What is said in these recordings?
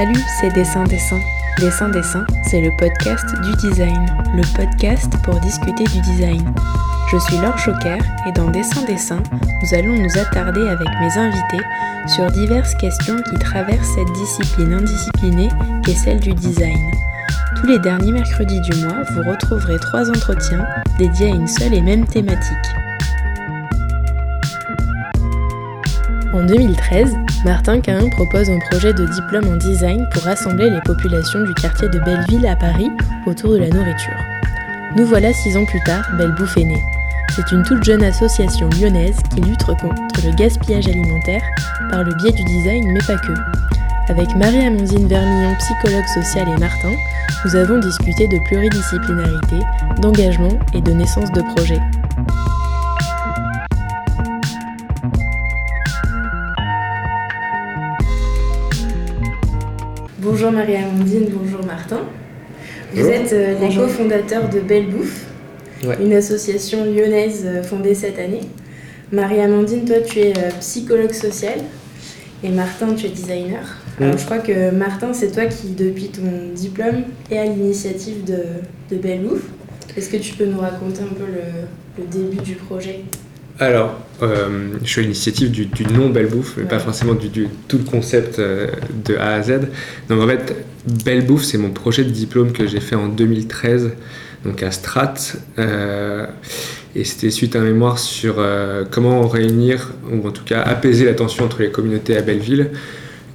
Salut, c'est Dessin Dessin. Dessin Dessin, c'est le podcast du design, le podcast pour discuter du design. Je suis Laure Choquer et dans Dessin Dessin, nous allons nous attarder avec mes invités sur diverses questions qui traversent cette discipline indisciplinée qu'est celle du design. Tous les derniers mercredis du mois, vous retrouverez trois entretiens dédiés à une seule et même thématique. En 2013, Martin Cahin propose un projet de diplôme en design pour rassembler les populations du quartier de Belleville à Paris autour de la nourriture. Nous voilà six ans plus tard, Belle Bouffe est née. C'est une toute jeune association lyonnaise qui lutte contre le gaspillage alimentaire par le biais du design, mais pas que. Avec Marie-Amandine Vermillon, psychologue sociale, et Martin, nous avons discuté de pluridisciplinarité, d'engagement et de naissance de projets. Bonjour Marie-Amandine, bonjour Martin. Vous êtes euh, les cofondateurs de Belle Bouffe, une association lyonnaise euh, fondée cette année. Marie-Amandine, toi tu es euh, psychologue social et Martin tu es designer. Alors, je crois que Martin, c'est toi qui, depuis ton diplôme, est à l'initiative de, de Belle Bouffe. Est-ce que tu peux nous raconter un peu le, le début du projet? Alors, euh, je suis à l'initiative du, nom Belle Bouffe, mais pas forcément du, tout le concept euh, de A à Z. Donc en fait, Belle Bouffe, c'est mon projet de diplôme que j'ai fait en 2013, donc à Strat. Euh, et c'était suite à un mémoire sur comment réunir, ou en tout cas apaiser la tension entre les communautés à Belleville.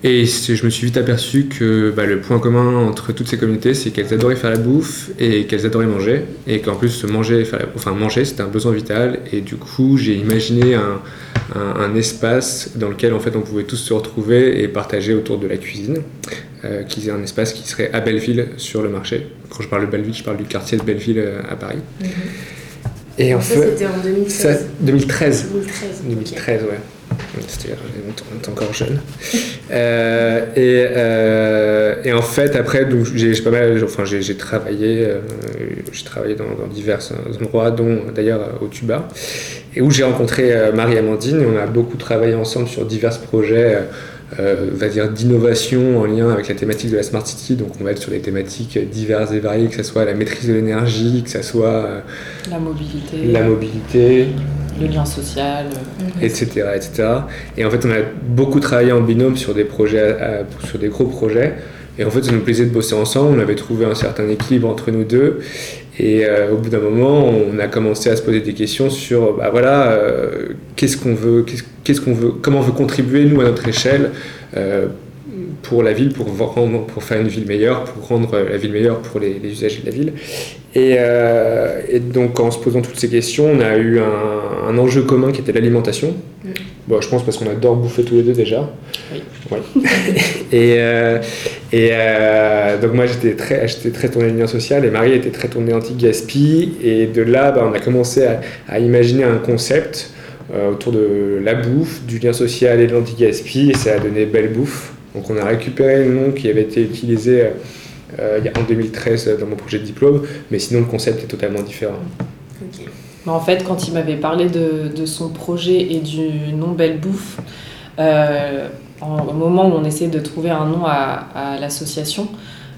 Et je me suis vite aperçu que bah, le point commun entre toutes ces communautés, c'est qu'elles adoraient faire la bouffe et qu'elles adoraient manger. Et qu'en plus, manger, enfin, manger, c'était un besoin vital. Et du coup, j'ai imaginé un, un, espace dans lequel en fait, on pouvait tous se retrouver et partager autour de la cuisine. Euh, qui est un espace qui serait à Belleville sur le marché. Quand je parle de Belleville, je parle du quartier de Belleville euh, à Paris. Mhm. Et en ça, fait, c'était en 2013. 2013. 2013, 2013 ouais. C'est-à-dire, on est encore jeune. Euh, et, euh, et, en fait, après, j'ai pas mal, enfin, j'ai travaillé, euh, j'ai travaillé dans, dans, divers endroits, dont d'ailleurs au Tuba, et où j'ai rencontré Marie-Amandine, et on a beaucoup travaillé ensemble sur divers projets euh, va dire d'innovation en lien avec la thématique de la Smart City. Donc on va être sur des thématiques diverses et variées, que ce soit la maîtrise de l'énergie, que ce soit euh, la mobilité, la mobilité, le lien social, etc., etc. Et en fait on a beaucoup travaillé en binôme sur des projets, sur des gros projets. Et en fait, ça nous plaisait de bosser ensemble. On avait trouvé un certain équilibre entre nous deux. Et euh, au bout d'un moment, on a commencé à se poser des questions sur, bah voilà, euh, qu'est-ce qu'on veut, qu'est-ce qu'on veut, comment on veut contribuer nous à notre échelle euh, pour la ville, pour, rendre, pour faire une ville meilleure, pour rendre la ville meilleure pour les, usagers de la ville. Et, et, donc, en se posant toutes ces questions, on a eu un, un enjeu commun qui était l'alimentation. Mm. Bon, je pense parce qu'on adore bouffer tous les deux déjà. Oui. et euh, et euh, donc moi j'étais très, j'étais très tourné lien social et Marie était très tournée anti-gaspi. Et de là, bah, on a commencé à, imaginer un concept euh, autour de la bouffe, du lien social et de l'anti-gaspi. Et ça a donné Belle Bouffe. Donc on a récupéré le nom qui avait été utilisé en 2013 dans mon projet de diplôme. Mais sinon le concept est totalement différent. En fait, quand il m'avait parlé de, de, son projet et du nom Belle Bouffe, euh, au moment où on essayait de trouver un nom à, à l'association,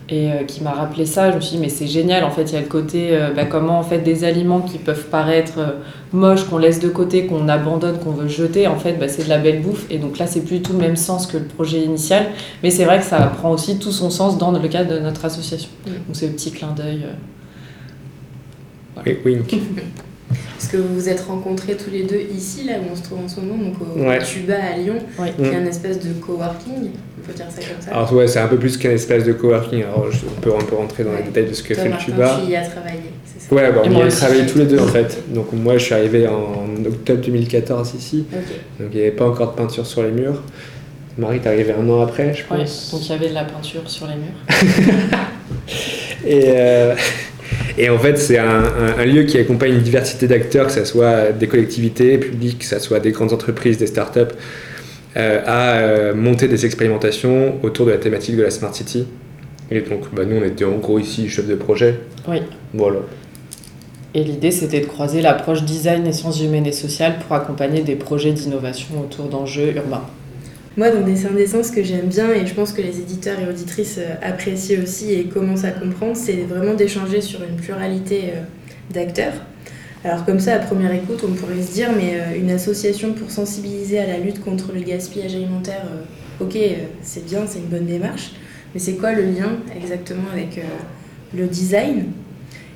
et euh, qui m'a rappelé ça, je me suis dit, mais c'est génial, en fait, il y a le côté, euh, bah, comment en fait des aliments qui peuvent paraître euh, moches, qu'on laisse de côté, qu'on abandonne, qu'on veut jeter, en fait, bah, c'est de la belle bouffe. Et donc là, c'est plus tout le même sens que le projet initial, mais c'est vrai que ça prend aussi tout son sens dans le cadre de notre association. Donc c'est le petit clin d'œil. Voilà. wink. Parce que vous vous êtes rencontrés tous les deux ici, là où on se trouve en ce moment, donc au Tuba à Lyon, qui est un espèce de coworking, on peut dire ça comme ça. Alors ouais, c'est un peu plus qu'un espèce de coworking. Alors on peut, un peu rentrer dans les détails de ce que fait le Tuba. Tu y as travaillé, c'est ça? Ouais, bah, on y a travaillé tous les deux en fait. Donc moi je suis arrivé en octobre 2014 ici, donc il n'y avait pas encore de peinture sur les murs. Marie est arrivée un an après, je pense. donc il y avait de la peinture sur les murs. Et... Euh... Et en fait, c'est un, lieu qui accompagne une diversité d'acteurs, que ce soit des collectivités publiques, que ce soit des grandes entreprises, des startups, à euh, monter des expérimentations autour de la thématique de la Smart City. Et donc, bah, nous, on était en gros ici chef de projet. Oui. Voilà. Et l'idée, c'était de croiser l'approche design et sciences humaines et sociales pour accompagner des projets d'innovation autour d'enjeux urbains. Moi, dans Dessin Dessin, ce que j'aime bien, et je pense que les éditeurs et auditrices apprécient aussi et commencent à comprendre, c'est vraiment d'échanger sur une pluralité d'acteurs. Alors comme ça, à première écoute, on pourrait se dire, mais une association pour sensibiliser à la lutte contre le gaspillage alimentaire, ok, c'est bien, c'est une bonne démarche, mais c'est quoi le lien exactement avec le design?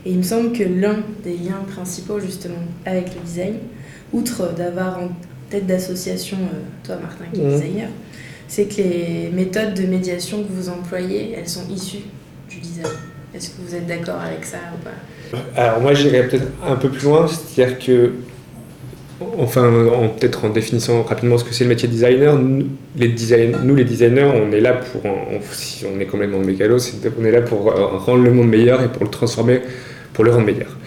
Et il me semble que l'un des liens principaux justement avec le design, outre d'avoir en tête d'association, toi Martin qui est mmh. designer, c'est que les méthodes de médiation que vous employez, elles sont issues du design. Est-ce que vous êtes d'accord avec ça ou pas? Alors moi j'irais peut-être un peu plus loin, c'est-à-dire que enfin, peut-être en définissant rapidement ce que c'est le métier de designer, nous les, designers, on est là pour, si on est complètement mécano, on est là pour euh, rendre le monde meilleur et pour le transformer, pour le rendre meilleur.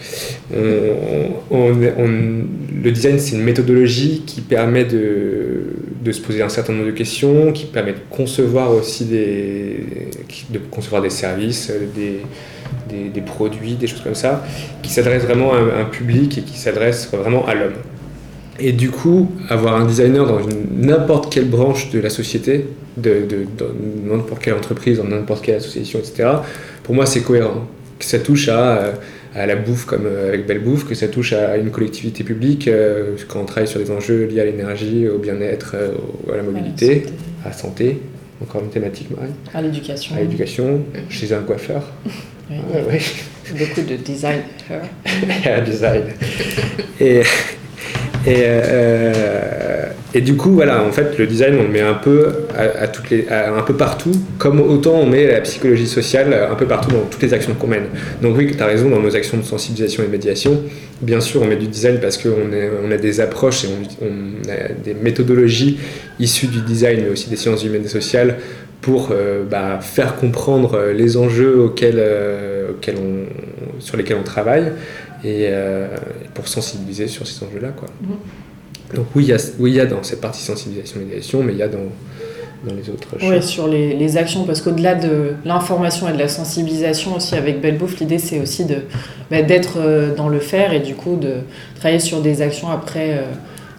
le design, c'est une méthodologie qui permet de, se poser un certain nombre de questions, qui permet de concevoir aussi des, de concevoir des services, des, des, produits, des choses comme ça, qui s'adressent vraiment à un public et qui s'adressent vraiment à l'homme. Et du coup, avoir un designer dans n'importe quelle branche de la société, de, n'importe quelle entreprise, dans n'importe quelle association, etc., pour moi, c'est cohérent. Ça touche à, à, la bouffe comme euh, avec Belle Bouffe, que ça touche à une collectivité publique, euh, quand on travaille sur des enjeux liés à l'énergie, au bien-être, euh, à la mobilité, à la santé, encore une thématique, Marie. À l'éducation. À l'éducation, chez un coiffeur. Oui. Ouais, Beaucoup de design. design. Et, et, euh, et, du coup, voilà, en fait, le design, on le met un peu, à, toutes les, un peu partout, comme autant on met la psychologie sociale un peu partout dans toutes les actions qu'on mène. Donc oui, tu as raison, dans nos actions de sensibilisation et médiation, bien sûr, on met du design parce qu'on on a des approches et on, a des méthodologies issues du design, mais aussi des sciences humaines et sociales, pour euh, bah, faire comprendre les enjeux auxquels, euh, auxquels on, sur lesquels on travaille et euh, pour sensibiliser sur ces enjeux-là. Quoi. Mhm. Donc oui il, y a, oui, il y a dans cette partie sensibilisation-médiation, mais il y a dans, dans les autres choses. Oui, sur les, les, actions, parce qu'au-delà de l'information et de la sensibilisation aussi avec Belle Bouffe, l'idée c'est aussi de, bah, d'être euh, dans le faire et du coup de travailler sur des actions après euh,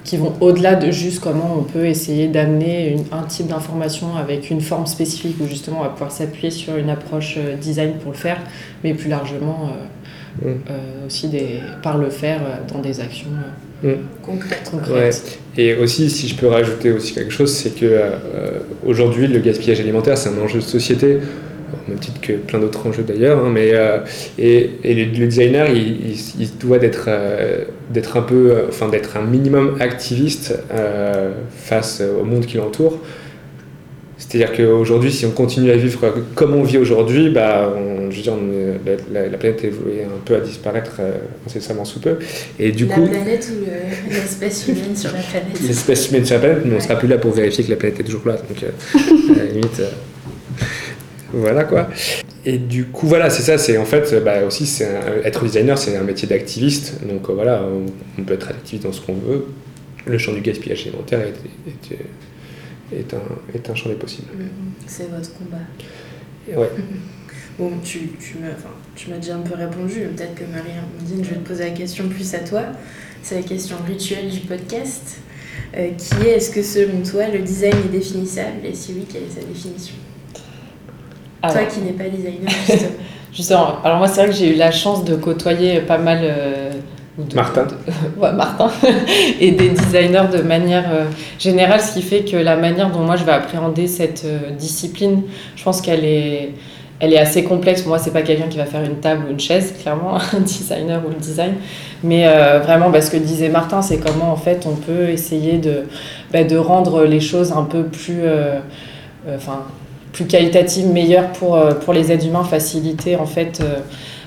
qui vont au-delà de juste comment on peut essayer d'amener un type d'information avec une forme spécifique où justement on va pouvoir s'appuyer sur une approche design pour le faire, mais plus largement Mm. Euh, aussi des, par le faire euh, dans des actions euh, mm. concrètes. Et aussi, si je peux rajouter aussi quelque chose, c'est que aujourd'hui, le gaspillage alimentaire, c'est un enjeu de société au même titre que plein d'autres enjeux d'ailleurs, hein, mais et, et le, designer, il, il, doit d'être d'être un peu, enfin d'être un minimum activiste face au monde qui l'entoure c'est-à-dire qu'aujourd'hui, si on continue à vivre comme on vit aujourd'hui, bah, je veux dire, la, planète est vouée un peu à disparaître euh, incessamment sous peu. Et du la coup, planète ou l'espèce humaine sur la planète L'espèce humaine sur la planète, mais on ne sera plus là pour vérifier que la planète est toujours là. Donc, euh, à la limite, euh, voilà quoi. Et du coup, voilà, c'est ça, c'est en fait, bah, aussi, c'est être designer, c'est un métier d'activiste. Donc voilà, on, peut être activiste dans ce qu'on veut. Le champ du gaspillage alimentaire est, est est un, est un champ des possibles. Mm-hmm. C'est votre combat. Ouais. Bon, tu, tu m'as déjà un peu répondu, peut-être que Marie-Amandine, je vais te poser la question plus à toi. C'est la question rituelle du podcast, euh, qui est est-ce que selon toi le design est définissable? Et si oui, quelle est sa définition? Toi qui n'es pas designer, justement. justement, alors moi c'est vrai que j'ai eu la chance de côtoyer pas mal euh, Martin. ouais, Martin. et des designers de manière euh, générale, ce qui fait que la manière dont moi je vais appréhender cette euh, discipline, je pense qu'elle est, elle est assez complexe. Moi, c'est pas quelqu'un qui va faire une table ou une chaise, clairement, un designer ou le design. Mais euh, vraiment, bah, ce que disait Martin, c'est comment en fait on peut essayer de, bah, de rendre les choses un peu plus. enfin, plus qualitatives, meilleures pour, pour les êtres humains, faciliter en fait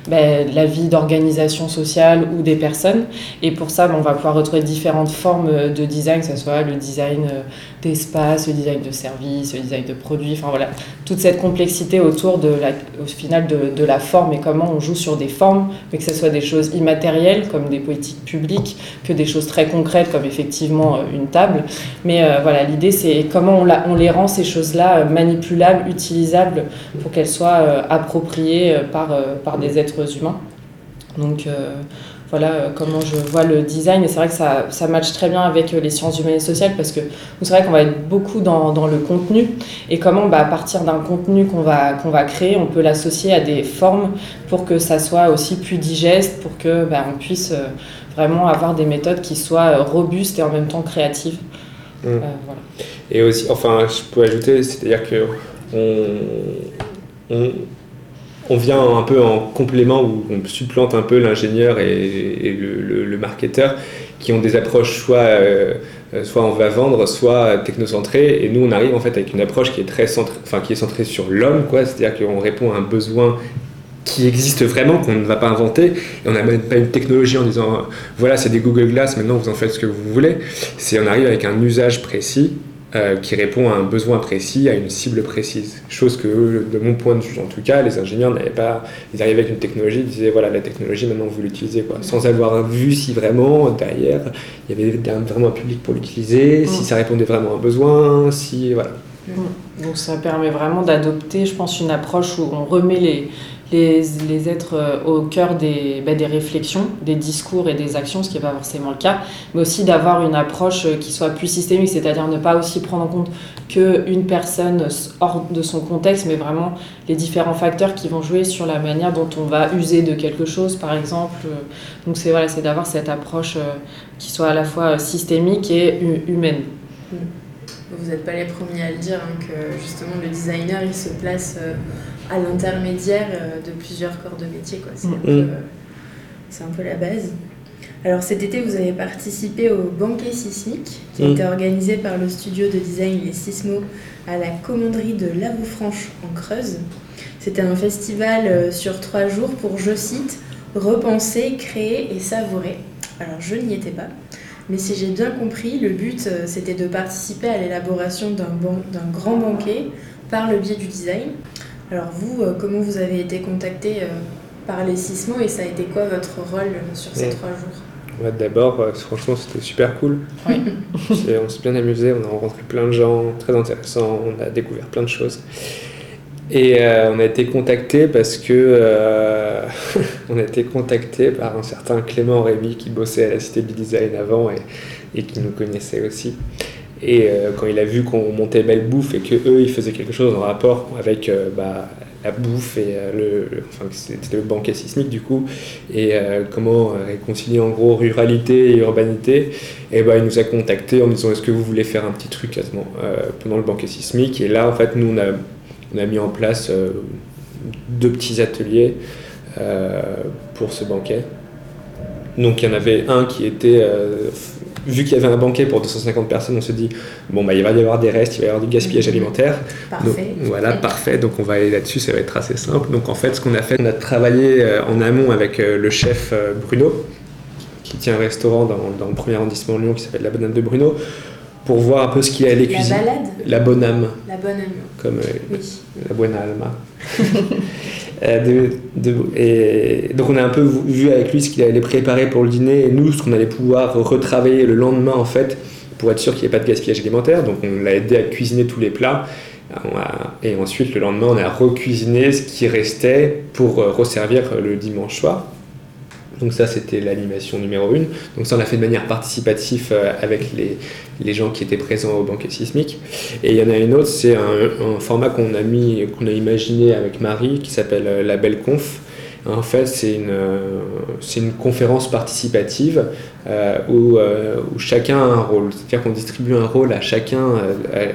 ben, la vie d'organisation sociale ou des personnes. Et pour ça, ben, on va pouvoir retrouver différentes formes de design, que ce soit le design euh, d'espace, le design de service, le design de produits, enfin voilà, toute cette complexité autour de la, au final de, la forme et comment on joue sur des formes, mais que ce soit des choses immatérielles comme des politiques publiques, que des choses très concrètes comme effectivement euh, une table. Mais euh, voilà, l'idée c'est comment on, les rend ces choses-là manipulables, utilisables pour qu'elles soient appropriées par, par des êtres humains. Donc voilà comment je vois le design. Et c'est vrai que ça, ça matche très bien avec les sciences humaines et sociales parce que c'est vrai qu'on va être beaucoup dans, dans, le contenu et comment bah, à partir d'un contenu qu'on va, qu'on va créer, on peut l'associer à des formes pour que ça soit aussi plus digeste, pour que bah, on puisse vraiment avoir des méthodes qui soient robustes et en même temps créatives. Mmh. voilà. Et aussi, enfin, je peux ajouter, c'est-à-dire que on, on, vient un peu en complément où on supplante un peu l'ingénieur et, le, marketeur qui ont des approches soit, euh, soit on va vendre, soit technocentrées. Et nous, on arrive en fait avec une approche qui est très centrée, enfin, qui est centrée sur l'homme, quoi. C'est-à-dire qu'on répond à un besoin qui existe vraiment, qu'on ne va pas inventer. Et on n'a même pas une technologie en disant voilà, c'est des Google Glass, maintenant vous en faites ce que vous voulez. C'est on arrive avec un usage précis euh, qui répond à un besoin précis, à une cible précise. Chose que, de mon point de vue en tout cas, les ingénieurs n'avaient pas. Ils arrivaient avec une technologie, ils disaient voilà, la technologie, maintenant vous l'utilisez, quoi. Sans avoir vu si vraiment, derrière, il y avait vraiment un public pour l'utiliser, si mm. ça répondait vraiment à un besoin, si. Voilà. Mm. Donc ça permet vraiment d'adopter, je pense, une approche où on remet les, les, les êtres euh, au cœur des, bah, des réflexions, des discours et des actions, ce qui n'est pas forcément le cas, mais aussi d'avoir une approche euh, qui soit plus systémique, c'est-à-dire ne pas aussi prendre en compte qu'une personne hors de son contexte, mais vraiment les différents facteurs qui vont jouer sur la manière dont on va user de quelque chose, par exemple. Donc c'est voilà, d'avoir cette approche euh, qui soit à la fois systémique et humaine. Vous n'êtes pas les premiers à le dire, hein, que justement le designer, il se place à l'intermédiaire euh, de plusieurs corps de métier. C'est un, mm. un, peu la base. Alors cet été, vous avez participé au banquet sismique qui a mm. été organisé par le studio de design Les Sismos à la commanderie de Lavoufranche en Creuse. C'était un festival euh, sur trois jours pour, je cite, repenser, créer et savourer. Alors je n'y étais pas, mais si j'ai bien compris, le but euh, c'était de participer à l'élaboration d'un grand banquet par le biais du design. Alors vous, euh, comment vous avez été contacté euh, par les Sismos et ça a été quoi votre rôle sur ces trois jours? D'abord, euh, franchement, c'était super cool. Oui. on s'est bien amusé, on a rencontré plein de gens très intéressants, on a découvert plein de choses. Et on a été contacté parce que on a été contacté par un certain Clément Rémy qui bossait à la Cité du Design avant et, et qui nous connaissait aussi. Et euh, quand il a vu qu'on montait Belle Bouffe et que eux ils faisaient quelque chose en rapport avec euh, bah, la bouffe et euh, le, enfin, c'était le banquet sismique du coup, et comment réconcilier en gros ruralité et urbanité, et bah, il nous a contacté en disant est-ce que vous voulez faire un petit truc pendant le banquet sismique? Et là en fait nous on a, on a mis en place deux petits ateliers pour ce banquet. Donc il y en avait un qui était vu qu'il y avait un banquet pour 250 personnes, on se dit bon bah il va y avoir des restes, il va y avoir du gaspillage mmh. alimentaire. Parfait. voilà, parfait. Donc on va aller là-dessus, ça va être assez simple. Donc en fait, ce qu'on a fait, on a travaillé euh, en amont avec euh, le chef euh, Bruno, qui tient un restaurant dans, le premier arrondissement de Lyon qui s'appelle La Bonne Âme de Bruno, pour voir un peu ce qu'il allait cuisiner. La balade La Bonne Âme. La Bonne Âme. Comme la Buena Alma. Euh, donc on a un peu vu avec lui ce qu'il allait préparer pour le dîner et nous ce qu'on allait pouvoir retravailler le lendemain en fait pour être sûr qu'il n'y ait pas de gaspillage alimentaire. Donc on l'a aidé à cuisiner tous les plats et ensuite le lendemain on a recuisiné ce qui restait pour euh, resservir le dimanche soir. Donc ça, c'était l'animation numéro une. Donc ça, on l'a fait de manière participative euh, avec les, les, gens qui étaient présents au banquet sismique. Et il y en a une autre, c'est un, format qu'on a mis, qu'on a imaginé avec Marie, qui s'appelle euh, la Belle Conf. En fait, c'est une, euh, une conférence participative euh, où, euh, où, chacun a un rôle. C'est-à-dire qu'on distribue un rôle à chacun,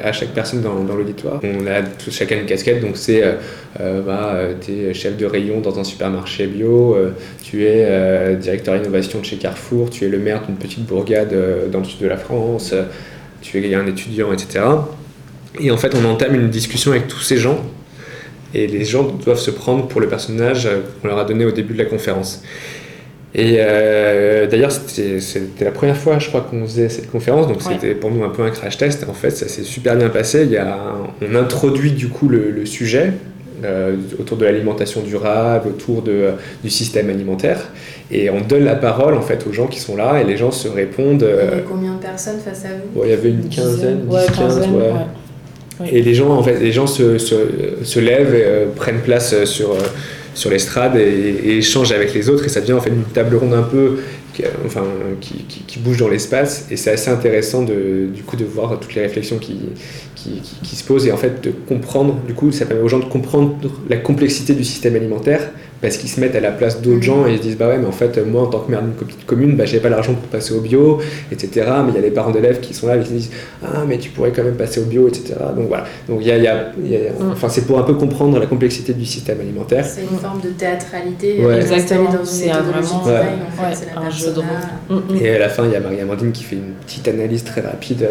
à, chaque personne dans, l'auditoire. On a chacun une casquette, donc c'est bah, tu es chef de rayon dans un supermarché bio, tu es directeur innovation de chez Carrefour, tu es le maire d'une petite bourgade dans le sud de la France, tu es un étudiant, etc. Et en fait, on entame une discussion avec tous ces gens et les gens doivent se prendre pour le personnage qu'on leur a donné au début de la conférence. Et euh, d'ailleurs, c'était la première fois, je crois, qu'on faisait cette conférence, donc c'était pour nous un peu un crash test. En fait, ça s'est super bien passé. Il y a, on introduit du coup le, sujet euh, autour de l'alimentation durable, autour de, du système alimentaire, et on donne la parole en fait aux gens qui sont là, et les gens se répondent. il y avait euh, combien de personnes face à vous? Il y avait une quinzaine, 10, 15, ouais. Et les gens, en fait, les gens se, se, se lèvent euh, prennent place sur, euh, sur l'estrade et, échange avec les autres et ça devient en fait une table ronde un peu enfin, qui, qui, bouge dans l'espace et c'est assez intéressant de, du coup de voir toutes les réflexions qui, qui, qui, se posent et en fait de comprendre, du coup ça permet aux gens de comprendre la complexité du système alimentaire parce qu'ils se mettent à la place d'autres mhm. gens et ils se disent bah ouais mais en fait moi en tant que maire d'une commune bah, j'ai pas l'argent pour passer au bio etc mais il y a les parents d'élèves qui sont là et qui se disent ah mais tu pourrais quand même passer au bio etc donc voilà. Donc il y a, y a, mm. enfin c'est pour un peu comprendre la complexité du système alimentaire. C'est une forme de théâtralité exactement. c'est vraiment un jeu de rôle. Mm, mm. et à la fin il y a Marie-Amandine qui fait une petite analyse très rapide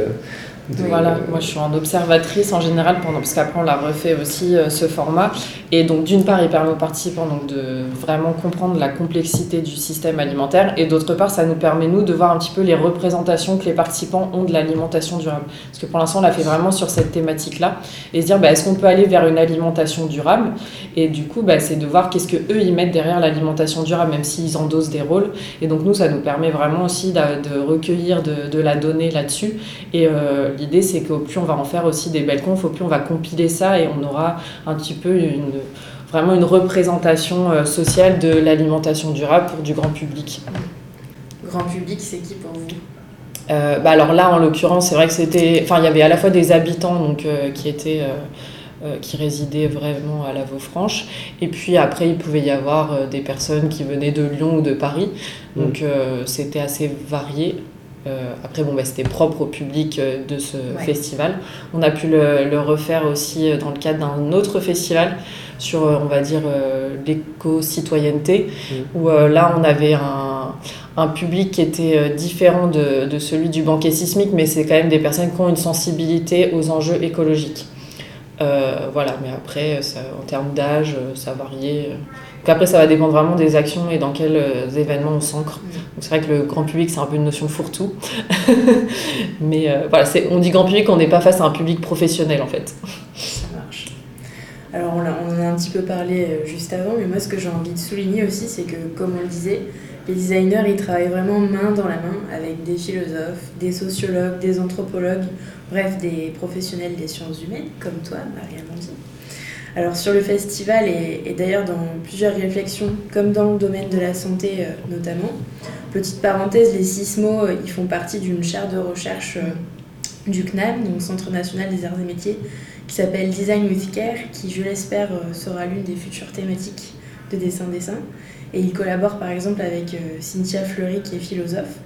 euh, voilà, moi je suis en observatrice en général, pendant, parce qu'après on l'a refait aussi euh, ce format. Et donc d'une part, il permet aux participants donc, de vraiment comprendre la complexité du système alimentaire, et d'autre part, ça nous permet nous de voir un petit peu les représentations que les participants ont de l'alimentation durable. Parce que pour l'instant, on l'a fait vraiment sur cette thématique-là, et se dire bah, est-ce qu'on peut aller vers une alimentation durable? Et du coup, bah, c'est de voir qu'est-ce que eux ils mettent derrière l'alimentation durable, même s'ils endossent des rôles. Et donc nous, ça nous permet vraiment aussi de, de recueillir de, de, la donnée là-dessus. Et euh, l'idée, c'est qu'au plus on va en faire aussi des belles confs, au plus on va compiler ça et on aura un petit peu une, vraiment une représentation euh, sociale de l'alimentation durable pour du grand public. Grand public, c'est qui pour vous? Euh, bah alors là, en l'occurrence, c'est vrai que c'était, enfin, il y avait à la fois des habitants donc euh, qui étaient qui résidaient vraiment à la Vaufranche. Et puis après, il pouvait y avoir des personnes qui venaient de Lyon ou de Paris. Donc mmh. c'était assez varié. Euh, après, bon, bah, c'était propre au public euh, de ce festival. On a pu le, refaire aussi euh, dans le cadre d'un autre festival sur, on va dire, l'éco-citoyenneté, mm. où là, on avait un, un, public qui était différent de, de, celui du banquet sismique, mais c'est quand même des personnes qui ont une sensibilité aux enjeux écologiques. Voilà, mais après, ça, en termes d'âge, ça variait. Donc après, ça va dépendre vraiment des actions et dans quels euh, événements on s'ancre. Mm. c'est vrai que le grand public, c'est un peu une notion fourre-tout. Mais euh, voilà, on dit grand public, on n'est pas face à un public professionnel en fait. Ça marche. Alors on, en a un petit peu parlé euh, juste avant, mais moi ce que j'ai envie de souligner aussi, c'est que comme on le disait, les designers, ils travaillent vraiment main dans la main avec des philosophes, des sociologues, des anthropologues, bref, des professionnels des sciences humaines, comme toi, Marie-Amandine. Alors sur le festival et, d'ailleurs dans plusieurs réflexions, comme dans le domaine de la santé euh, notamment, petite parenthèse, les sismos, euh, ils font partie d'une chaire de recherche euh, du CNAM, donc Centre national des arts et métiers, qui s'appelle Design with Care, qui je l'espère sera l'une des futures thématiques de dessin-dessin. Et ils collaborent par exemple avec Cynthia Fleury qui est philosophe.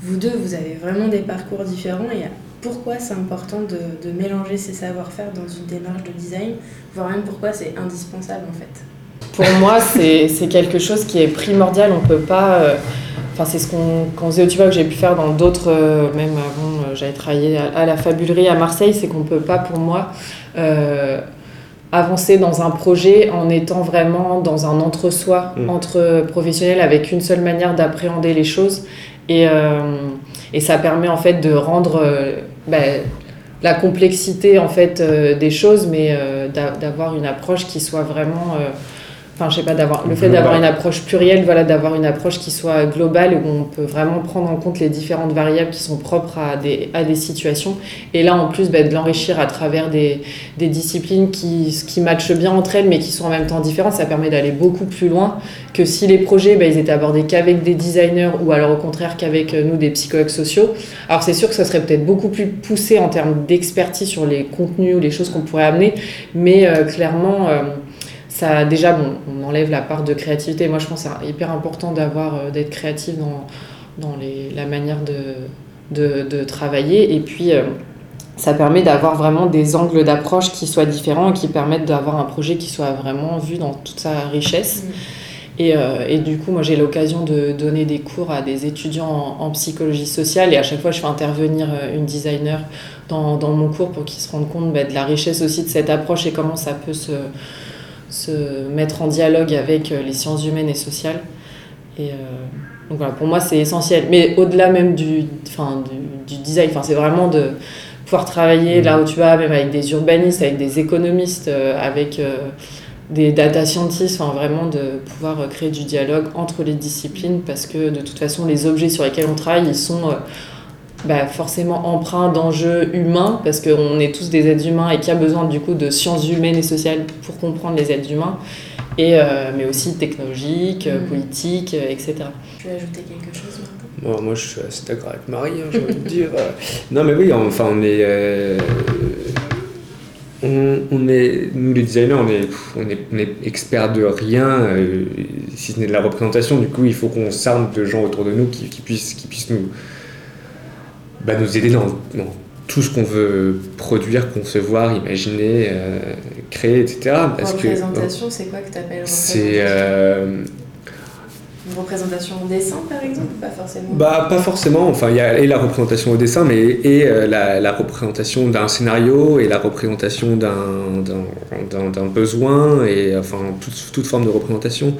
Vous deux, vous avez vraiment des parcours différents et pourquoi c'est important de, mélanger ces savoir-faire dans une démarche de design, voire même pourquoi c'est indispensable en fait Pour moi, c'est quelque chose qui est primordial. On peut pas. Euh, enfin, c'est ce qu'on faisait au Tuba que j'ai pu faire dans d'autres. Euh, même avant, euh, j'avais travaillé à, la fabulerie à Marseille. C'est qu'on peut pas, pour moi, avancer dans un projet en étant vraiment dans un entre-soi, mmh. entre professionnels, avec une seule manière d'appréhender les choses. Et, et ça permet en fait de rendre ben, la complexité en fait euh, des choses, mais euh, d'avoir une approche qui soit vraiment euh, enfin je sais pas d'avoir le fait d'avoir une approche plurielle voilà d'avoir une approche qui soit globale où on peut vraiment prendre en compte les différentes variables qui sont propres à des, à des situations. Et là en plus bah, de l'enrichir à travers des, des, disciplines qui, qui matchent bien entre elles mais qui sont en même temps différentes ça permet d'aller beaucoup plus loin que si les projets bah, ils étaient abordés qu'avec des designers ou alors au contraire qu'avec euh, nous des psychologues sociaux. Alors c'est sûr que ça serait peut-être beaucoup plus poussé en termes d'expertise sur les contenus ou les choses qu'on pourrait amener mais euh, clairement euh, ça déjà bon, on enlève la part de créativité. Moi, je pense que c'est hyper important d'avoir euh, d'être créatif dans, dans les, la manière de, de, travailler. Et puis, euh, ça permet d'avoir vraiment des angles d'approche qui soient différents et qui permettent d'avoir un projet qui soit vraiment vu dans toute sa richesse. Mm. Et, euh, et, du coup, moi, j'ai l'occasion de donner des cours à des étudiants en, psychologie sociale et à chaque fois, je fais intervenir une designer dans, dans mon cours pour qu'ils se rendent compte bah, de la richesse aussi de cette approche et comment ça peut se se mettre en dialogue avec euh, les sciences humaines et sociales. Et euh, donc voilà, pour moi, c'est essentiel. Mais au-delà même du, enfin, du, design, enfin, c'est vraiment de pouvoir travailler là où tu vas, même avec des urbanistes, avec des économistes, euh, avec des data scientists, enfin, vraiment de pouvoir créer du dialogue entre les disciplines parce que de toute façon, les objets sur lesquels on travaille, ils sont bah, forcément empreint d'enjeux humains, parce qu'on est tous des êtres humains et qu'il y a besoin du coup de sciences humaines et sociales pour comprendre les êtres humains. et, mais aussi technologique, Mm. politique, etc. Tu veux ajouter quelque chose Martin Moi, moi, je suis assez d'accord avec Marie, hein, j'ai envie de dire. Non, mais oui, enfin, on est. euh, on, on est, nous les designers, on est, on est, on est experts de rien, euh, si ce n'est de la représentation. Du coup, il faut qu'on s'arme de gens autour de nous qui, qui puissent, qui puissent nous, bah, nous aider dans, dans tout ce qu'on veut produire, concevoir, imaginer, euh, créer, etc. Parce que représentation, c'est quoi que tu appelles c'est. représentation euh, Une représentation en dessin, par exemple Pas forcément? Bah, pas forcément. Enfin, il y a et la représentation au dessin, mais et euh, la, la représentation d'un scénario et la représentation d'un besoin et enfin toute, toute forme de représentation.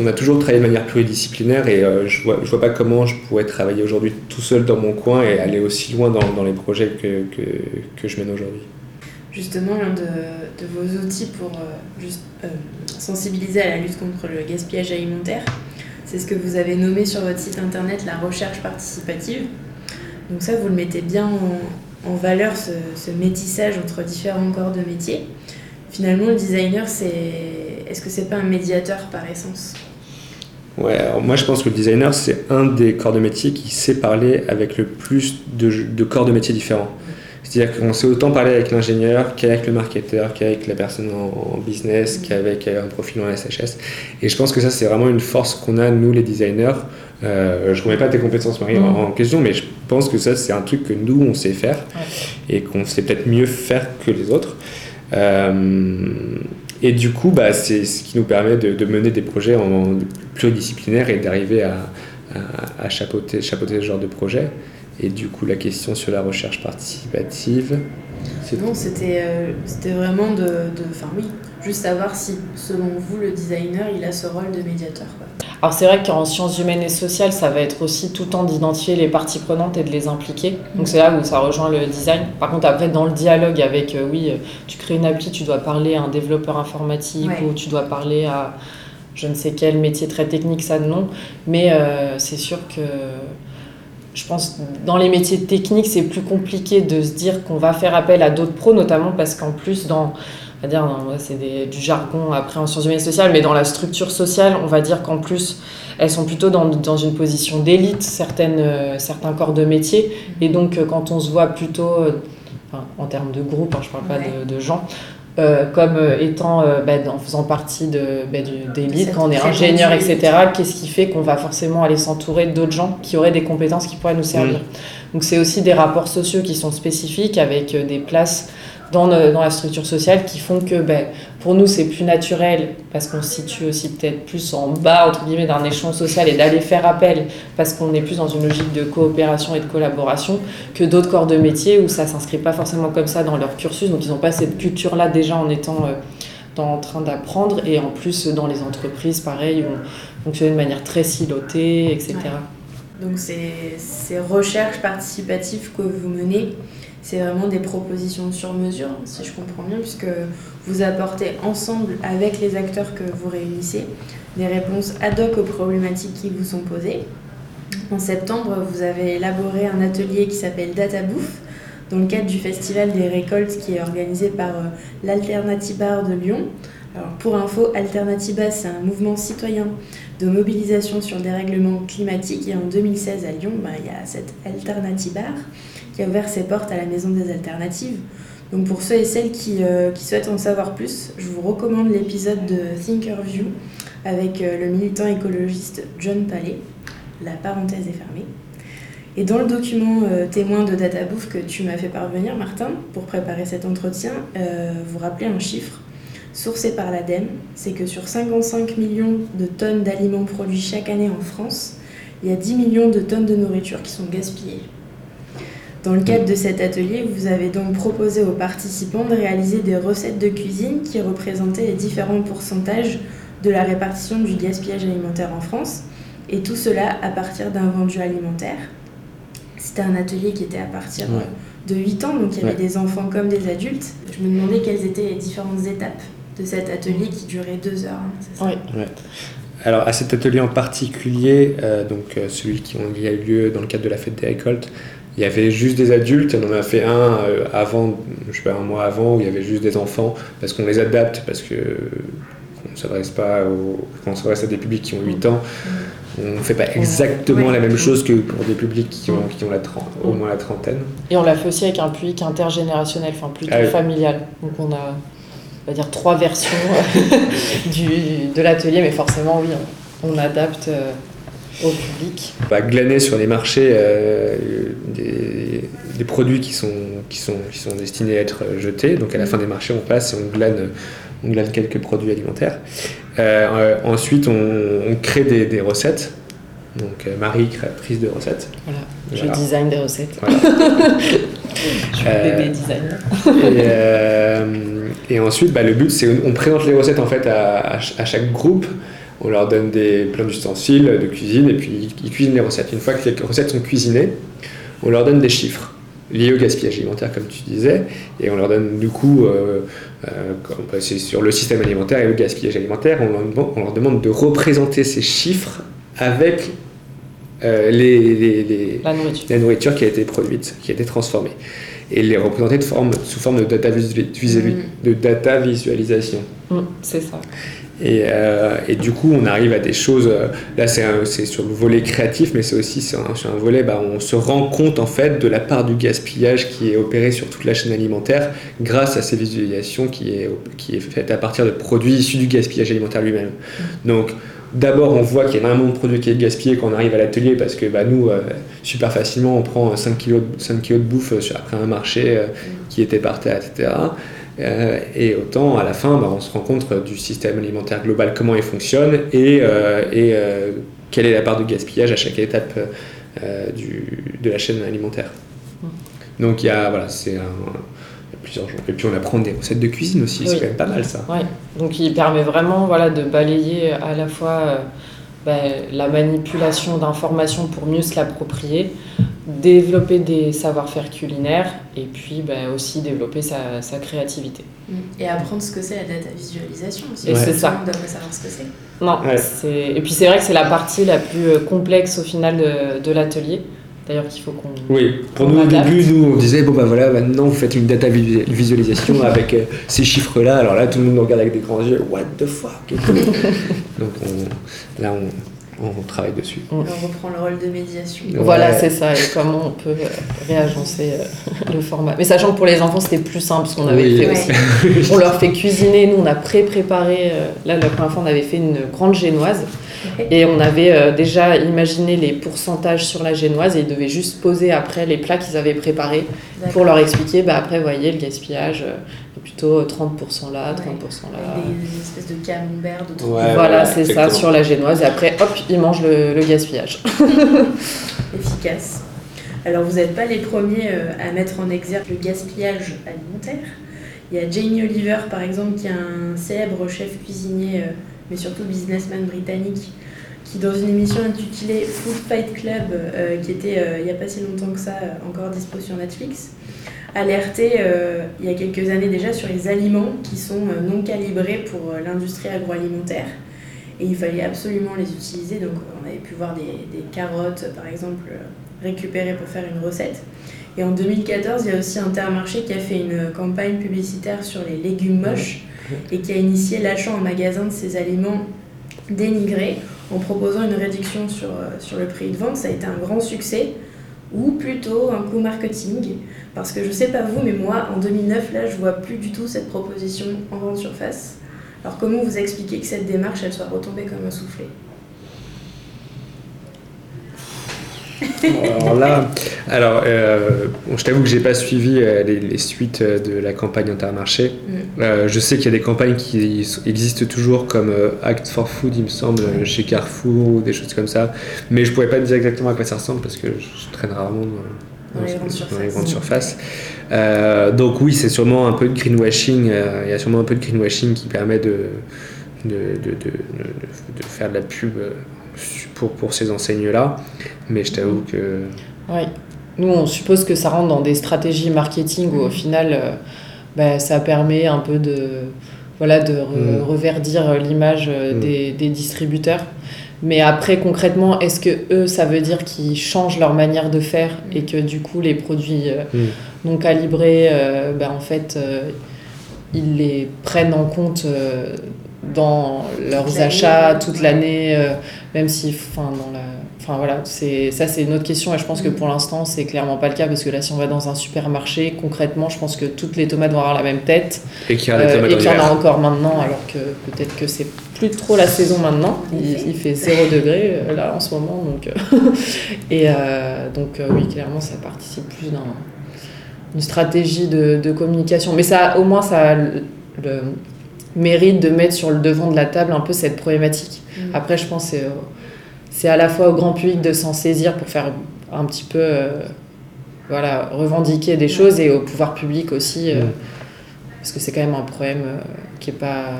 On a toujours travaillé de manière pluridisciplinaire et euh, je vois, vois pas comment je pourrais travailler aujourd'hui tout seul dans mon coin et aller aussi loin dans, les projets que, que, je mène aujourd'hui. Justement, l'un de, vos outils pour euh, euh, sensibiliser à la lutte contre le gaspillage alimentaire, c'est ce que vous avez nommé sur votre site internet la recherche participative. Donc ça, vous le mettez bien en, valeur, ce, ce métissage entre différents corps de métier. Finalement, le designer, c'est est-ce que c'est pas un médiateur par essence? Ouais, alors moi je pense que le designer c'est un des corps de métier qui sait parler avec le plus de, de corps de métier différents. C'est-à-dire qu'on sait autant parler avec l'ingénieur qu'avec le marketeur, qu'avec la personne en, en business, qu'avec un profil en SHS. Et je pense que ça c'est vraiment une force qu'on a nous les designers. Euh, je ne remets pas tes compétences Marie en, en question, mais je pense que ça c'est un truc que nous on sait faire et qu'on sait peut-être mieux faire que les autres. Euh, et du coup, bah, c'est ce qui nous permet de, mener des projets en pluridisciplinaires et d'arriver à, chapeauter, ce genre de projet. Et du coup, la question sur la recherche participative, Non, c'était euh, vraiment de. Enfin, oui, juste savoir si, selon vous, le designer, il a ce rôle de médiateur. Quoi. Alors c'est vrai qu'en sciences humaines et sociales, ça va être aussi tout le temps d'identifier les parties prenantes et de les impliquer. Donc c'est là où ça rejoint le design. Par contre, après, dans le dialogue avec, euh, oui, euh, tu crées une appli, tu dois parler à un développeur informatique Ouais. ou tu dois parler à je ne sais quel métier très technique, ça non. Mais euh, c'est sûr que je pense dans les métiers techniques, c'est plus compliqué de se dire qu'on va faire appel à d'autres pros, notamment parce qu'en plus, dans, va dire, c'est des- du jargon après en sciences humaines et sociales, mais dans la structure sociale, on va dire qu'en plus, elles sont plutôt dans, dans une position d'élite, certaines, euh, certains corps de métier. Et donc, euh, quand on se voit plutôt, euh, enfin, en termes de groupe, hein, je parle pas Ouais. de, de gens, euh, comme euh, étant, euh, bah, en faisant partie de, bah, du- d'élite, Cette quand on est ingénieur, etc., qu'est-ce qui fait qu'on va forcément aller s'entourer d'autres gens qui auraient des compétences qui pourraient nous servir Donc, c'est aussi des rapports sociaux qui sont spécifiques avec euh, des places dans, le- dans la structure sociale qui font que ben, pour nous c'est plus naturel parce qu'on se situe aussi peut-être plus en bas entre guillemets d'un échelon social et d'aller faire appel parce qu'on est plus dans une logique de coopération et de collaboration que d'autres corps de métier où ça s'inscrit pas forcément comme ça dans leur cursus. Donc ils n'ont pas cette culture là déjà en étant euh, en train d'apprendre. Et en plus dans les entreprises pareil on fonctionne de manière très silotée etc. Donc, ces recherches participatives que vous menez, c'est vraiment des propositions sur mesure, si je comprends bien, puisque vous apportez ensemble, avec les acteurs que vous réunissez, des réponses ad hoc aux problématiques qui vous sont posées. En septembre, vous avez élaboré un atelier qui s'appelle Data Bouffe, dans le cadre du Festival des récoltes qui est organisé par euh, l'Alternatibar de Lyon. Alors, pour info, Alternatiba, c'est un mouvement citoyen de mobilisation sur le dérèglement climatique. Et en 2016, à Lyon, bah, il y a cette Alternatibar qui a ouvert ses portes à la Maison des Alternatives. Donc pour ceux et celles qui, euh, souhaitent en savoir plus, je vous recommande l'épisode de Thinkerview avec euh, le militant écologiste John Palais. La parenthèse est fermée. Et dans le document euh, témoin de DataBouffe que tu m'as fait parvenir, Martin, pour préparer cet entretien, vous rappelez un chiffre sourcé par l'ADEME, c'est que sur 55 millions de tonnes d'aliments produits chaque année en France, il y a 10 millions de tonnes de nourriture qui sont gaspillées. Dans le cadre de cet atelier, vous avez donc proposé aux participants de réaliser des recettes de cuisine qui représentaient les différents pourcentages de la répartition du gaspillage alimentaire en France, et tout cela à partir d'un vendu alimentaire. C'était un atelier qui était à partir Ouais. de 8 ans, donc il y avait Ouais. des enfants comme des adultes. Je me demandais quelles étaient les différentes étapes de cet atelier qui durait deux heures. hein, Oui. Ouais. Alors à cet atelier en particulier, euh, donc euh, celui qui a eu lieu dans le cadre de la fête des récoltes, il y avait juste des adultes. On en a fait un euh, avant, je sais pas, un mois avant où il y avait juste des enfants parce qu'on les adapte parce que on s'adresse pas aux, quand on s'adresse à des publics qui ont 8 ans, on ne fait pas exactement Ouais. la même chose que pour des publics qui ont, qui ont la trente- au Mm. moins la trentaine. Et on l'a fait aussi avec un public intergénérationnel, enfin plutôt Ah oui. familial. Donc on a, on va dire, trois versions du, de l'atelier, mais forcément, oui, on, on adapte euh, au public. On va glaner sur les marchés euh, des, des produits qui sont, qui, sont, qui sont destinés à être jetés. Donc à la fin des marchés, on passe et on glane, on glane quelques produits alimentaires. Euh, euh, ensuite, on, on crée des, des recettes. Donc euh, Marie, créatrice de recettes. Voilà, Voilà. je design des recettes. Voilà. Je suis Euh, bébé designer. et, euh, et ensuite, bah, le but, c'est on présente les recettes en fait à, à ch- à chaque groupe. On leur donne des, plein d'ustensiles de cuisine et puis ils, cuisinent les recettes. Une fois que les recettes sont cuisinées, on leur donne des chiffres liés au gaspillage alimentaire, comme tu disais, et on leur donne du coup, euh, euh, bah, c'est sur le système alimentaire et le gaspillage alimentaire, on leur, demande- on leur demande de représenter ces chiffres avec les- les- les, La nourriture. la nourriture qui a été produite, qui a été transformée, et les représenter de forme, sous forme de data, de data visualisation. Mm, c'est ça. Et, euh, et du coup, on arrive à des choses. euh, là, c'est sur le volet créatif, mais c'est aussi sur un, sur un volet. Bah, on se rend compte en fait de la part du gaspillage qui est opéré sur toute la chaîne alimentaire grâce à ces visualisations qui est, qui est faite à partir de produits issus du gaspillage alimentaire lui-même. Donc, d'abord, on voit qu'il y a énormément de produits qui est gaspillé quand on arrive à l'atelier parce que bah, nous, euh, super facilement, on prend 5 kilos, de- 5 kilos de bouffe sur- après un marché euh, qui était par terre, etc. Euh, et autant à la fin, bah, on se rend compte euh, du système alimentaire global, comment il fonctionne et, euh, et euh, quelle est la part de gaspillage à chaque étape euh, du, de la chaîne alimentaire. Donc il y a, voilà, c'est un, plusieurs jours. Et puis on apprend des recettes de cuisine aussi, c'est Oui. quand même pas mal ça. Ouais. Donc il permet vraiment voilà, de balayer à la fois euh, ben, la manipulation d'informations pour mieux se l'approprier, développer des savoir-faire culinaires et puis ben, aussi développer sa, sa créativité. Et apprendre ce que c'est la data visualisation aussi. Et Tout c'est le ça. monde devrait savoir ce que c'est. Non, Ouais. c'est... Et puis c'est vrai que c'est la partie la plus euh, complexe au final de, de l'atelier. D'ailleurs qu'il faut qu'on... Oui, pour nous au début, nous on disait bon bah voilà, maintenant vous faites une data visu- visualisation avec euh, ces chiffres-là. Alors là, tout le monde nous regarde avec des grands yeux. What the fuck? Donc on- là, on, on travaille dessus. On reprend le rôle de médiation. Ouais. Voilà, c'est ça, et comment on peut euh, réagencer euh, le format. Mais sachant que pour les enfants, c'était plus simple, parce qu'on avait Oui. fait Ouais. aussi On leur fait cuisiner, nous on a pré-préparé, euh, là la première fois on avait fait une grande génoise. Et on avait euh, déjà imaginé les pourcentages sur la génoise et ils devaient juste poser après les plats qu'ils avaient préparés pour leur expliquer, bah après vous voyez le gaspillage, euh, est plutôt 30% là, 30% là. Des, des espèces de camembert, de trucs. Ouais. voilà, c'est ça sur la génoise et après hop, ils mangent le, le gaspillage. efficace. Alors vous n'êtes pas les premiers euh, à mettre en exergue le gaspillage alimentaire. Il y a Jamie Oliver par exemple qui est un célèbre chef cuisinier euh, mais surtout businessman britannique qui dans une émission intitulée Food Fight Club euh, qui était euh, il n'y a pas si longtemps que ça encore dispo sur Netflix alertait il y a quelques années déjà sur les aliments qui sont non calibrés pour l'industrie agroalimentaire et il fallait absolument les utiliser. Donc on avait pu voir des, carottes, par exemple, récupérées pour faire une recette. Et en 2014, il y a aussi Intermarché qui a fait une campagne publicitaire sur les légumes moches et qui a initié l'achat en magasin de ces aliments dénigrés en proposant une réduction sur, euh, sur le prix de vente. Ça a été un grand succès ou plutôt un coup marketing. Parce que je sais pas vous, mais moi, en 2009, là, je vois plus du tout cette proposition en grande surface. Alors comment vous expliquez que cette démarche, elle soit retombée comme un soufflé Alors là, alors, euh, bon, je t'avoue que j'ai pas suivi euh, les, les suites euh, de la campagne Intermarché. Mm. Je sais qu'il y a des campagnes qui existent toujours comme Act for Food, il me semble, chez Carrefour ou des choses comme ça. Mais je pourrais pas te dire exactement à quoi ça ressemble parce que je, traîne rarement dans, Dans les grandes dans surfaces. les grandes surfaces. Donc oui, c'est sûrement un peu de greenwashing. Il y a sûrement un peu de greenwashing qui permet de, de, de, de, faire de la pub euh, pour, pour ces enseignes-là. Mais je t'avoue que... Oui. Nous, on suppose que ça rentre dans des stratégies marketing où, au final, euh, bah, ça permet un peu de, voilà, de re- Mm. reverdir l'image euh, Mm. des, distributeurs. Mais après, concrètement, est-ce que eux, ça veut dire qu'ils changent leur manière de faire et que du coup, les produits euh, Mm. non calibrés, euh, bah, en fait, euh, ils les prennent en compte euh, dans leurs achats toute l'année, même si, enfin, dans la Enfin voilà, c'est ça c'est une autre question et je pense que mm. pour l'instant c'est clairement pas le cas parce que là si on va dans un supermarché concrètement je pense que toutes les tomates vont avoir la même tête. Et qu'il y, euh, en a encore maintenant alors que peut-être que c'est plus trop la saison maintenant. Il, fait 0 degré euh, là en ce moment donc euh, et donc oui clairement ça participe plus d'une stratégie de, communication. Mais ça au moins ça a le, mérite de mettre sur le devant de la table un peu cette problématique mm. après je pense c'est c'est à la fois au grand public de s'en saisir pour faire un petit peu euh, voilà, revendiquer des choses et au pouvoir public aussi, euh, parce que c'est quand même un problème euh, qui n'est pas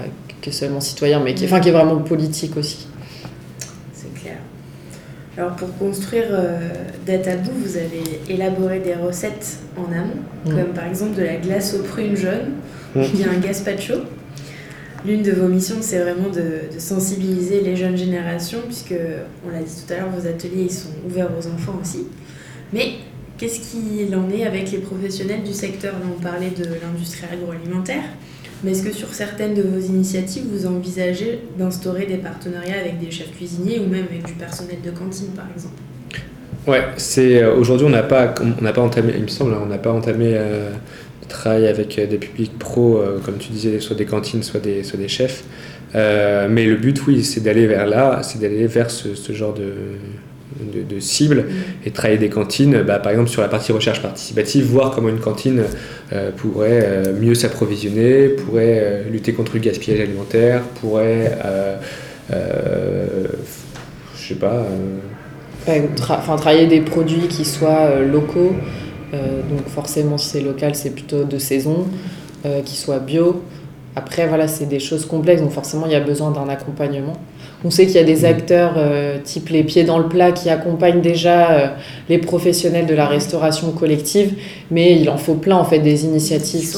que seulement citoyen, mais qui, enfin, qui est vraiment politique aussi. C'est clair. Alors pour construire Databoo, vous avez élaboré des recettes en amont, mm. comme par exemple de la glace aux prunes jaunes, mm. ou bien un gazpacho. L'une de vos missions, c'est vraiment de, sensibiliser les jeunes générations, puisque, on l'a dit tout à l'heure, vos ateliers sont ouverts aux enfants aussi. Mais qu'est-ce qu'il en est avec les professionnels du secteur? On parlait de l'industrie agroalimentaire. Mais est-ce que sur certaines de vos initiatives, vous envisagez d'instaurer des partenariats avec des chefs cuisiniers ou même avec du personnel de cantine, par exemple? Ouais, c'est euh, aujourd'hui on n'a pas, on n'a pas entamé, il me semble, hein, on n'a pas entamé euh, travaille avec euh, des publics pros, euh, comme tu disais, soit des cantines, soit des, chefs. Euh, mais le but, oui, c'est d'aller vers là, c'est d'aller vers ce, genre de, de, cible et travailler des cantines, bah, par exemple sur la partie recherche participative, voir comment une cantine pourrait mieux s'approvisionner, pourrait lutter contre le gaspillage alimentaire, pourrait, je sais pas. Enfin, travailler des produits qui soient locaux. Euh, donc forcément, si c'est local, c'est plutôt de saison, euh, qui soit bio. Après, voilà, c'est des choses complexes, donc forcément, il y a besoin d'un accompagnement. On sait qu'il y a des acteurs euh, type les pieds dans le plat qui accompagnent déjà les professionnels de la restauration collective, mais il en faut plein en fait des initiatives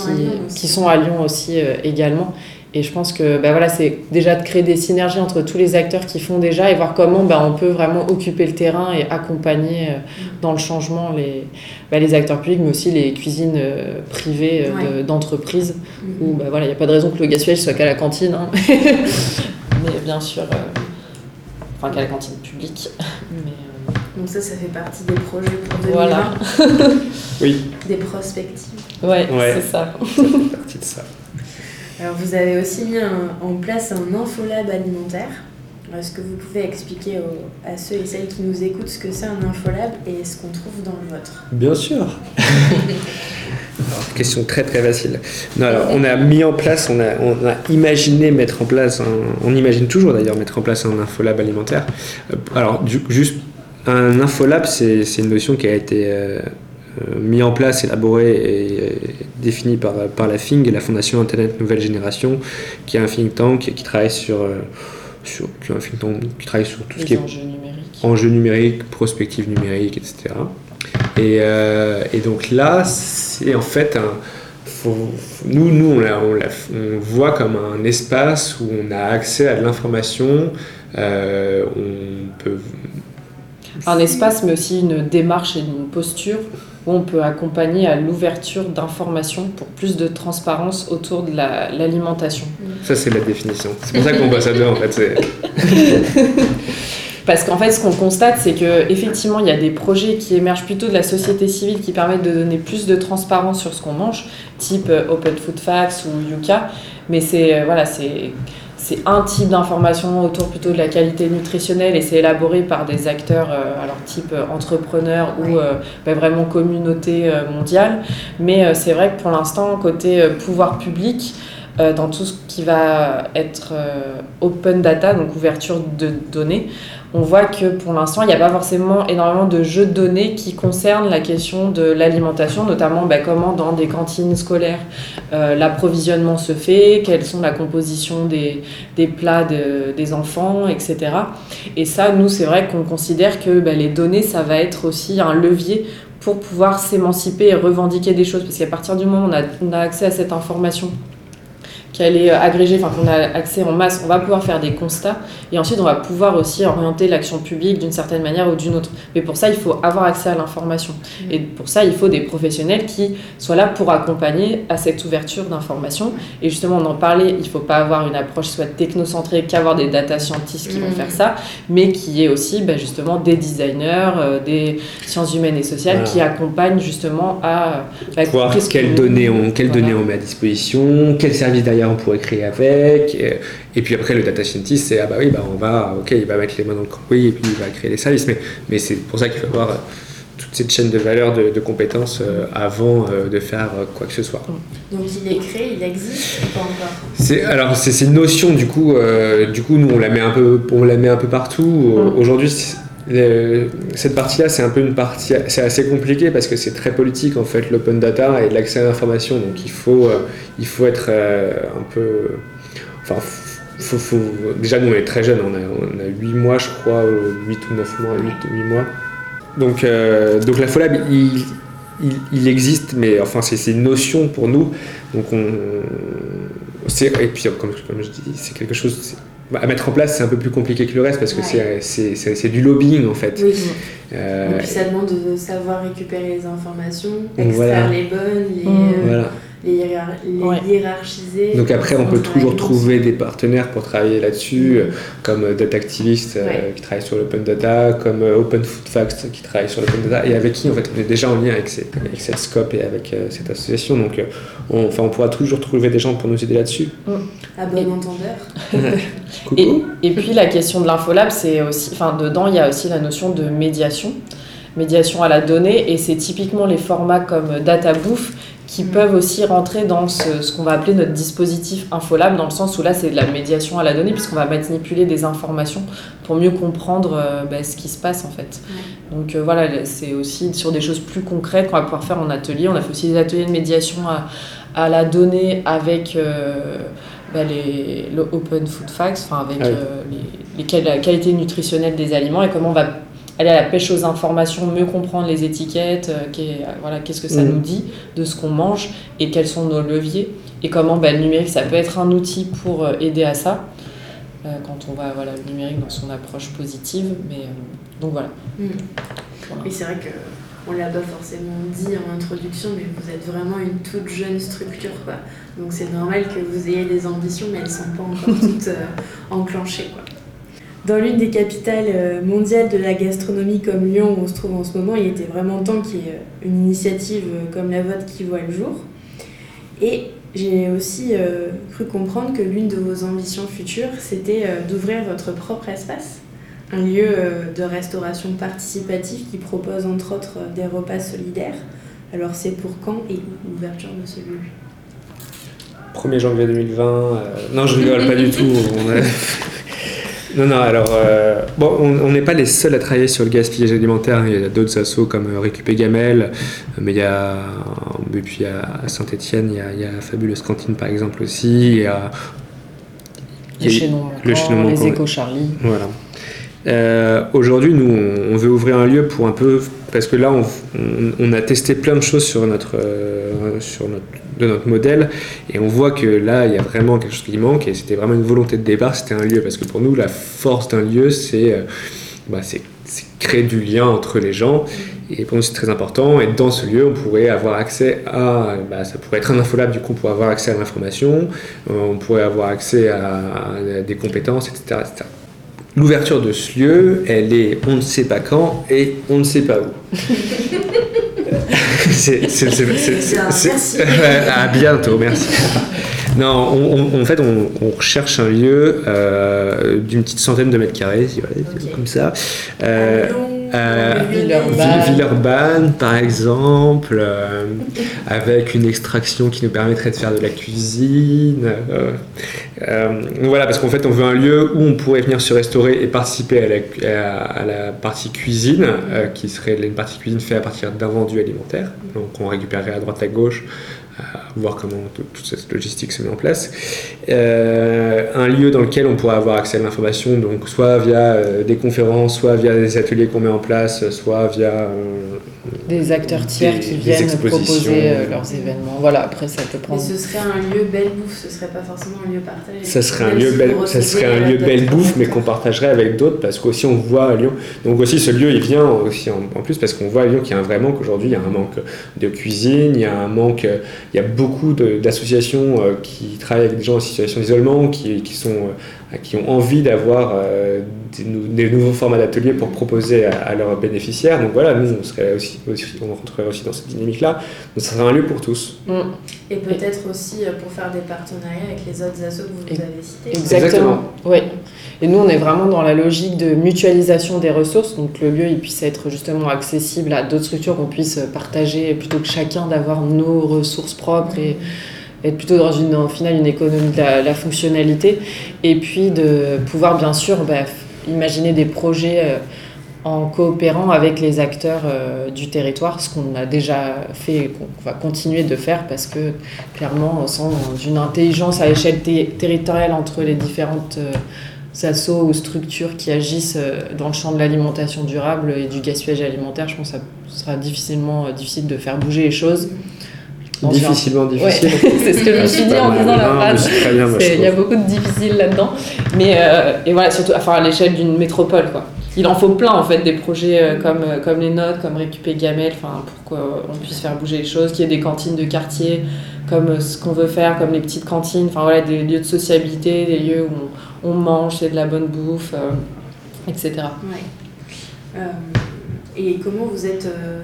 qui sont à Lyon aussi également. Et je pense que bah voilà, c'est déjà de créer des synergies entre tous les acteurs qui font déjà et voir comment bah, on peut vraiment occuper le terrain et accompagner euh, dans le changement les, bah, les acteurs publics, mais aussi les cuisines euh, privées euh, d'entreprises, où bah, voilà, il n'y a pas de raison que le gaspillage soit qu'à la cantine. Hein. mais bien sûr, enfin qu'à la cantine publique. Mais, Donc ça, ça fait partie des projets pour 2020. Voilà. oui. Des prospectives. Ouais, ouais. c'est ça. Ça fait partie de ça. Alors vous avez aussi mis en place un infolab alimentaire. Est-ce que vous pouvez expliquer à ceux et celles qui nous écoutent ce que c'est un infolab et ce qu'on trouve dans le vôtre? Bien sûr question très très facile. Non, alors, on a mis en place, on a, on a imaginé mettre en place, on imagine toujours d'ailleurs mettre en place un infolab alimentaire. Euh, alors, du, juste, un infolab, c'est une notion qui a été euh, mis en place, élaboré et défini par, par la FING, la Fondation Internet Nouvelle Génération, qui est un think tank qui travaille sur, euh, sur, qui, un think tank qui travaille sur tout ce qui est enjeux numériques, enjeux numériques prospective numérique, etc. Et, euh, et donc là, c'est en fait un, nous, nous on, on, on, voit comme un espace où on a accès à de l'information, on peut un espace, mais aussi une démarche et une posture où on peut accompagner à l'ouverture d'informations pour plus de transparence autour de l'alimentation. Ça, c'est la définition. C'est pour ça qu'on passe à deux, en fait. Parce qu'en fait, ce qu'on constate, c'est qu'effectivement, il y a des projets qui émergent plutôt de la société civile qui permettent de donner plus de transparence sur ce qu'on mange, type euh, Open Food Facts ou Yuka. Mais c'est euh, voilà, c'est c'est un type d'information autour plutôt de la qualité nutritionnelle et c'est élaboré par des acteurs, euh, alors type euh, entrepreneur ou euh, bah, vraiment communauté mondiale. Mais c'est vrai que pour l'instant, côté pouvoir public, dans tout ce qui va être open data, donc ouverture de données, on voit que pour l'instant, il n'y a pas forcément énormément de jeux de données qui concernent la question de l'alimentation, notamment bah, comment dans des cantines scolaires euh, l'approvisionnement se fait, quelles sont la composition des, plats des enfants, etc. Et ça, nous, c'est vrai qu'on considère que bah, les données, ça va être aussi un levier pour pouvoir s'émanciper et revendiquer des choses, parce qu'à partir du moment où on on a accès à cette information, qu'elle est agrégée, enfin qu'on a accès en masse, on va pouvoir faire des constats et ensuite on va pouvoir aussi orienter l'action publique d'une certaine manière ou d'une autre. Mais pour ça, il faut avoir accès à l'information. Mm. Et pour ça, il faut des professionnels qui soient là pour accompagner à cette ouverture d'information. Et justement, on en parlait, il ne faut pas avoir une approche soit technocentrée qu'avoir des data scientists qui vont Mm. faire ça, mais qui est aussi bah, justement des designers, euh, des sciences humaines et sociales Voilà. qui accompagnent justement à bah, voir quelles que- données on, quelles Voilà. données on met à disposition, quels services derrière on pourrait créer avec. Et, et puis après, le data scientist, c'est ah bah oui, bah on va, ok, il va mettre les mains dans le cambouis et puis il va créer les services. Mais, mais c'est pour ça qu'il faut avoir euh, toute cette chaîne de valeur, de, de compétences euh, avant euh, de faire euh, quoi que ce soit. Donc il est créé, il existe ou pas encore? Alors c'est une notion du coup du coup nous on la met un peu on la met un peu partout Mm. aujourd'hui le- cette partie-là c'est un peu une partie c'est assez compliqué parce que c'est très politique en fait l'open data et l'accès à l'information. Donc il faut euh, il faut être euh, un peu enfin déjà nous on est très jeunes. On a, on a 8 mois je crois ou 8 ou 9 mois 8, 8 mois. Donc euh, donc la FOLAB il, existe mais enfin c'est une notion pour nous. Donc on, et puis comme, comme je dis, c'est quelque chose à mettre en place, c'est un peu plus compliqué que le reste parce que Ouais. c'est- c'est c'est c'est du lobbying en fait. Oui. Euh, Et puis ça demande de savoir récupérer les informations, extraire voilà. les bonnes, les, Mm. euh, voilà. Les, hiérar- les Ouais. hiérarchiser. Donc après, on peut toujours trouver des partenaires pour travailler là-dessus, Mm. euh, comme euh, Data Activist euh, Ouais. qui travaille sur l'open data, comme Open Food Facts qui travaille sur l'open data, et avec qui en fait on est déjà en lien avec, ces- avec cette scope et avec euh, cette association. Donc euh, on, enfin, on pourra toujours trouver des gens pour nous aider là-dessus. À bon Et- entendeur. Coucou. Et, et puis la question de l'infolab, c'est aussi, enfin dedans il y a aussi la notion de médiation, médiation à la donnée, et c'est typiquement les formats comme DataBouffe qui Mm. peuvent aussi rentrer dans ce, ce qu'on va appeler notre dispositif infolab, dans le sens où là c'est de la médiation à la donnée, puisqu'on va manipuler des informations pour mieux comprendre euh, bah, ce qui se passe en fait. Donc euh, voilà, c'est aussi sur des choses plus concrètes qu'on va pouvoir faire en atelier. On a fait aussi des ateliers de médiation à, à la donnée avec euh, bah, les, le Open Food Facts, enfin avec Ah oui. euh, les, les la qualité nutritionnelle des aliments et comment on va aller à la pêche aux informations, mieux comprendre les étiquettes, euh, qu'est- voilà, qu'est-ce que ça Mhm. nous dit de ce qu'on mange et quels sont nos leviers et comment bah, le numérique ça peut être un outil pour euh, aider à ça. euh, quand on va voilà, le numérique dans son approche positive, mais euh, donc voilà. Mm. Voilà. Et c'est vrai que on l'a pas forcément dit en introduction, mais vous êtes vraiment une toute jeune structure, quoi. Donc c'est normal que vous ayez des ambitions, mais elles sont pas encore toutes euh, enclenchées, quoi. Dans l'une des capitales euh, mondiales de la gastronomie comme Lyon où on se trouve en ce moment, il était vraiment temps qu'il y ait euh, une initiative euh, comme la vôtre qui voit le jour. Et j'ai aussi euh, cru comprendre que l'une de vos ambitions futures, c'était euh, d'ouvrir votre propre espace un lieu euh, de restauration participative qui propose entre autres des repas solidaires. Alors c'est pour quand et où l'ouverture de ce lieu? 1er janvier 2020. euh, Non, je rigole pas du tout. on a- Non, non, alors, euh, bon, on n'est pas les seuls à travailler sur le gaspillage alimentaire. Il y a d'autres assos comme euh, Récupé Gamel, euh, mais il y a, et puis à Saint-Etienne, il y a, il y a Fabuleuse Cantine par exemple aussi. Il y a, Les il y a- chaînons le manquants, chaînon les manquant, échos Charlie. Voilà. Euh, Aujourd'hui, nous, on, on veut ouvrir un lieu pour un peu, parce que là, on, on- on a testé plein de choses sur notre, euh, sur notre, de notre modèle, et on voit que là, il y a vraiment quelque chose qui manque, et c'était vraiment une volonté de départ, c'était un lieu, parce que pour nous, la force d'un lieu, c'est euh, bah, créer du lien entre les gens, et pour nous, c'est très important, et dans ce lieu, on pourrait avoir accès à, bah, ça pourrait être un infolab, du coup, pourrait avoir accès à l'information, euh, on pourrait avoir accès à, à des compétences, etc. etc. L'ouverture de ce lieu, elle est on ne sait pas quand et on ne sait pas où. C'est- c'est- c'est- c'est- c'est- Bien, c'est- merci. À bientôt, merci. Non, on- on- en fait, on, on recherche un lieu euh, d'une petite centaine de mètres carrés, si, voilà, comme ça. Euh, euh, Villeurbanne. Villeurbanne, par exemple, euh, avec une extraction qui nous permettrait de faire de la cuisine. euh, euh, voilà, parce qu'en fait, on veut un lieu où on pourrait venir se restaurer et participer à la, à- à la partie cuisine, qui serait une partie cuisine faite à partir d'invendus alimentaires. Donc, on récupérerait à droite à gauche. Euh, voir comment toute cette logistique se met en place. un lieu dans lequel on pourra avoir accès à l'information, donc soit via des conférences, soit via des ateliers qu'on met en place, soit via des acteurs tiers qui viennent proposer leurs événements. Voilà, après ça peut prendre. Mais ce serait un lieu belle bouffe, ce serait pas forcément un lieu partagé. Ça serait un lieu belle, ça serait un lieu belle bouffe, mais qu'on partagerait avec d'autres parce qu'aussi on voit à Lyon. Donc aussi ce lieu il vient aussi en, plus parce qu'on voit à Lyon qu'il y a un vrai manque aujourd'hui. Il y a un manque de cuisine, il y a un manque, il y a beaucoup d'associations euh, qui travaillent avec des gens en situation d'isolement, qui, qui, sont, euh, qui ont envie d'avoir euh, des, nouveaux formats d'ateliers pour proposer à, leurs bénéficiaires. Donc voilà, nous on serait aussi, on rentrerait aussi dans cette dynamique-là. Donc ça serait un lieu pour tous. Mm. Et peut-être aussi pour faire des partenariats avec les autres assos que vous avez cités. Exactement. Oui. Et nous, on est vraiment dans la logique de mutualisation des ressources, donc le lieu il puisse être justement accessible à d'autres structures, qu'on puisse partager plutôt que chacun d'avoir nos ressources propres et être plutôt dans une, en final une économie de la, fonctionnalité. Et puis de pouvoir bien sûr bah, imaginer des projets euh, en coopérant avec les acteurs euh, du territoire, ce qu'on a déjà fait et qu'on va continuer de faire parce que clairement, on sent d'une intelligence à l'échelle territoriale entre les différentes euh, assos ou structures qui agissent euh, dans le champ de l'alimentation durable et du gaspillage alimentaire, je pense que ça sera difficilement euh, difficile de faire bouger les choses. Difficilement difficile. c'est ce que je me suis dit en disant la phrase. Il y a beaucoup de difficiles là-dedans. Mais euh, et voilà, surtout enfin, à l'échelle d'une métropole. Quoi. Il en faut plein en fait des projets comme, comme les notes, comme Récupé Gamel, pour qu'on puisse faire bouger les choses, qu'il y ait des cantines de quartier, comme ce qu'on veut faire, comme les petites cantines, enfin voilà, des lieux de sociabilité, des lieux où on, mange, c'est de la bonne bouffe, euh, etc. Euh, et comment vous êtes, euh,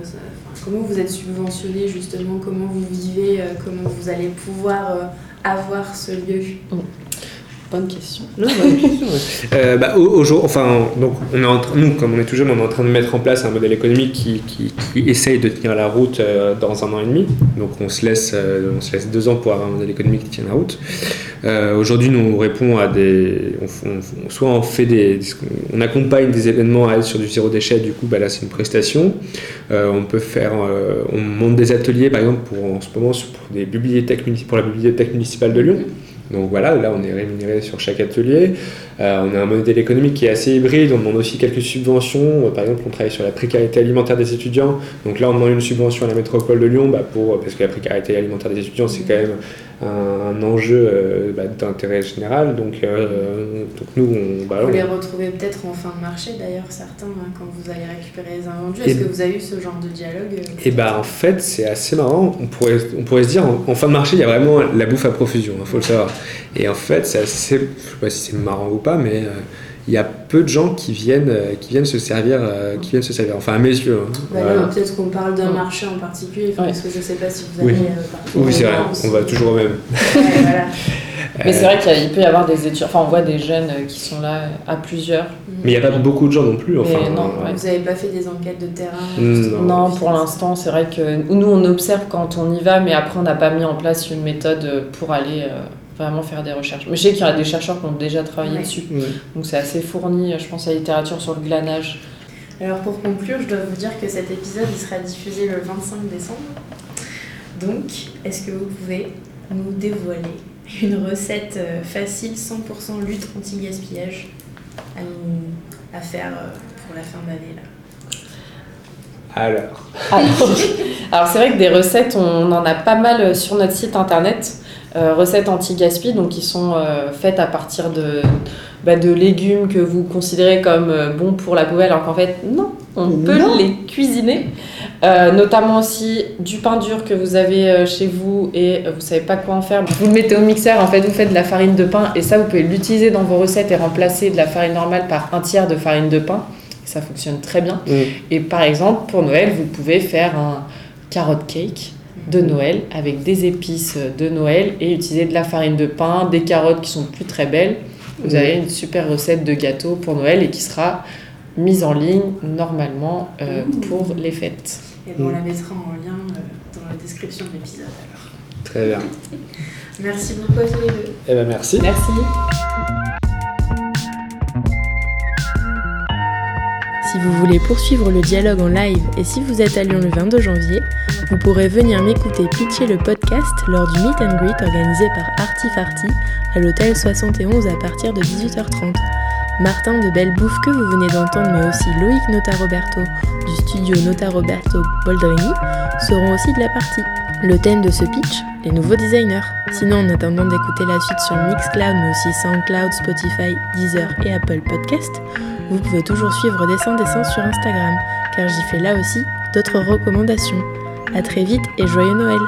comment vous êtes subventionné justement, comment vous vivez, comment vous allez pouvoir avoir ce lieu? Bonne question. Euh, bah, enfin, donc, on est en nous, comme on est tout jeune, on est en train de mettre en place un modèle économique qui, qui, essaye de tenir la route euh, dans un an et demi. Donc, on se, laisse, euh, on se laisse deux ans pour avoir un modèle économique qui tient la route. Aujourd'hui, nous, on répond à des. soit on fait des. On accompagne des événements à être sur du zéro déchet, du coup, bah, là, c'est une prestation. on peut faire. on monte des ateliers, par exemple, pour, en ce moment, pour, des bibliothèques, pour la bibliothèque municipale de Lyon. Donc voilà, là on est rémunéré sur chaque atelier. Euh, on a un modèle économique qui est assez hybride, on demande aussi quelques subventions. Euh, par exemple, on travaille sur la précarité alimentaire des étudiants. Donc là, on demande une subvention à la métropole de Lyon, bah, parce que la précarité alimentaire des étudiants, c'est quand même un, enjeu euh, bah, d'intérêt général. Donc, donc nous, on... Bah, vous les retrouvez peut-être en fin de marché, d'ailleurs, certains, hein, quand vous allez récupérer les invendus. Est-ce que vous avez eu ce genre de dialogue Et eh bah, en fait, c'est assez marrant. On pourrait, on pourrait se dire, en, fin de marché, il y a vraiment la bouffe à profusion, il hein, faut le savoir. Et en fait, c'est assez, je sais pas si c'est marrant ou pas, mais euh, il y a peu de gens qui viennent, euh, qui viennent se servir, euh, qui viennent se servir. Enfin, à mes yeux. Hein. Bah peut-être qu'on parle d'un marché en particulier, parce que je ne sais pas si vous avez. Oui, oui c'est vrai. On va toujours au même. Mais c'est vrai qu'il peut y avoir des études, enfin on voit des jeunes qui sont là à plusieurs. Mais il n'y a pas beaucoup de gens non plus. Enfin, non, Vous n'avez pas fait des enquêtes de terrain Non, pour l'instant c'est vrai que nous on observe quand on y va, mais après on n'a pas mis en place une méthode pour aller vraiment faire des recherches. Mais je sais qu'il y a des chercheurs qui ont déjà travaillé dessus. Donc c'est assez fourni, je pense, à la littérature sur le glanage. Alors pour conclure, je dois vous dire que cet épisode il sera diffusé le 25 décembre. Donc, est-ce que vous pouvez nous dévoiler une recette euh, facile, 100% lutte anti-gaspillage à, à faire euh, pour la fin d'année là? Alors. Alors, c'est vrai que des recettes, on en a pas mal euh, sur notre site internet. Euh, recettes anti-gaspi, donc qui sont euh, faites à partir de, bah, de légumes que vous considérez comme euh, bons pour la poubelle, alors qu'en fait, non, on peut les cuisiner. notamment aussi du pain dur que vous avez chez vous et vous savez pas quoi en faire. Vous le mettez au mixeur, en fait, vous faites de la farine de pain et ça, vous pouvez l'utiliser dans vos recettes et remplacer de la farine normale par un tiers de farine de pain. Ça fonctionne très bien. Mm. Et par exemple, pour Noël, vous pouvez faire un carotte cake de Noël avec des épices de Noël et utiliser de la farine de pain, des carottes qui sont plus très belles. Vous avez une super recette de gâteau pour Noël et qui sera mise en ligne normalement euh, pour les fêtes. Et on la mettra en lien euh, dans la description de l'épisode alors. Très bien. merci beaucoup à tous les deux. Eh ben merci. Merci. Si vous voulez poursuivre le dialogue en live et si vous êtes à Lyon le 22 janvier, vous pourrez venir m'écouter pitcher le podcast lors du meet and greet organisé par Artifarty à l'hôtel 71 à partir de 18h30. Martin de Belle Bouffe que vous venez d'entendre, mais aussi Loïc Notaroberto du studio Notaroberto Boldrini seront aussi de la partie. Le thème de ce pitch, les nouveaux designers. Sinon, en attendant d'écouter la suite sur Mixcloud, mais aussi SoundCloud, Spotify, Deezer et Apple Podcast, vous pouvez toujours suivre Dessin Dessin sur Instagram, car j'y fais là aussi d'autres recommandations. A très vite et joyeux Noël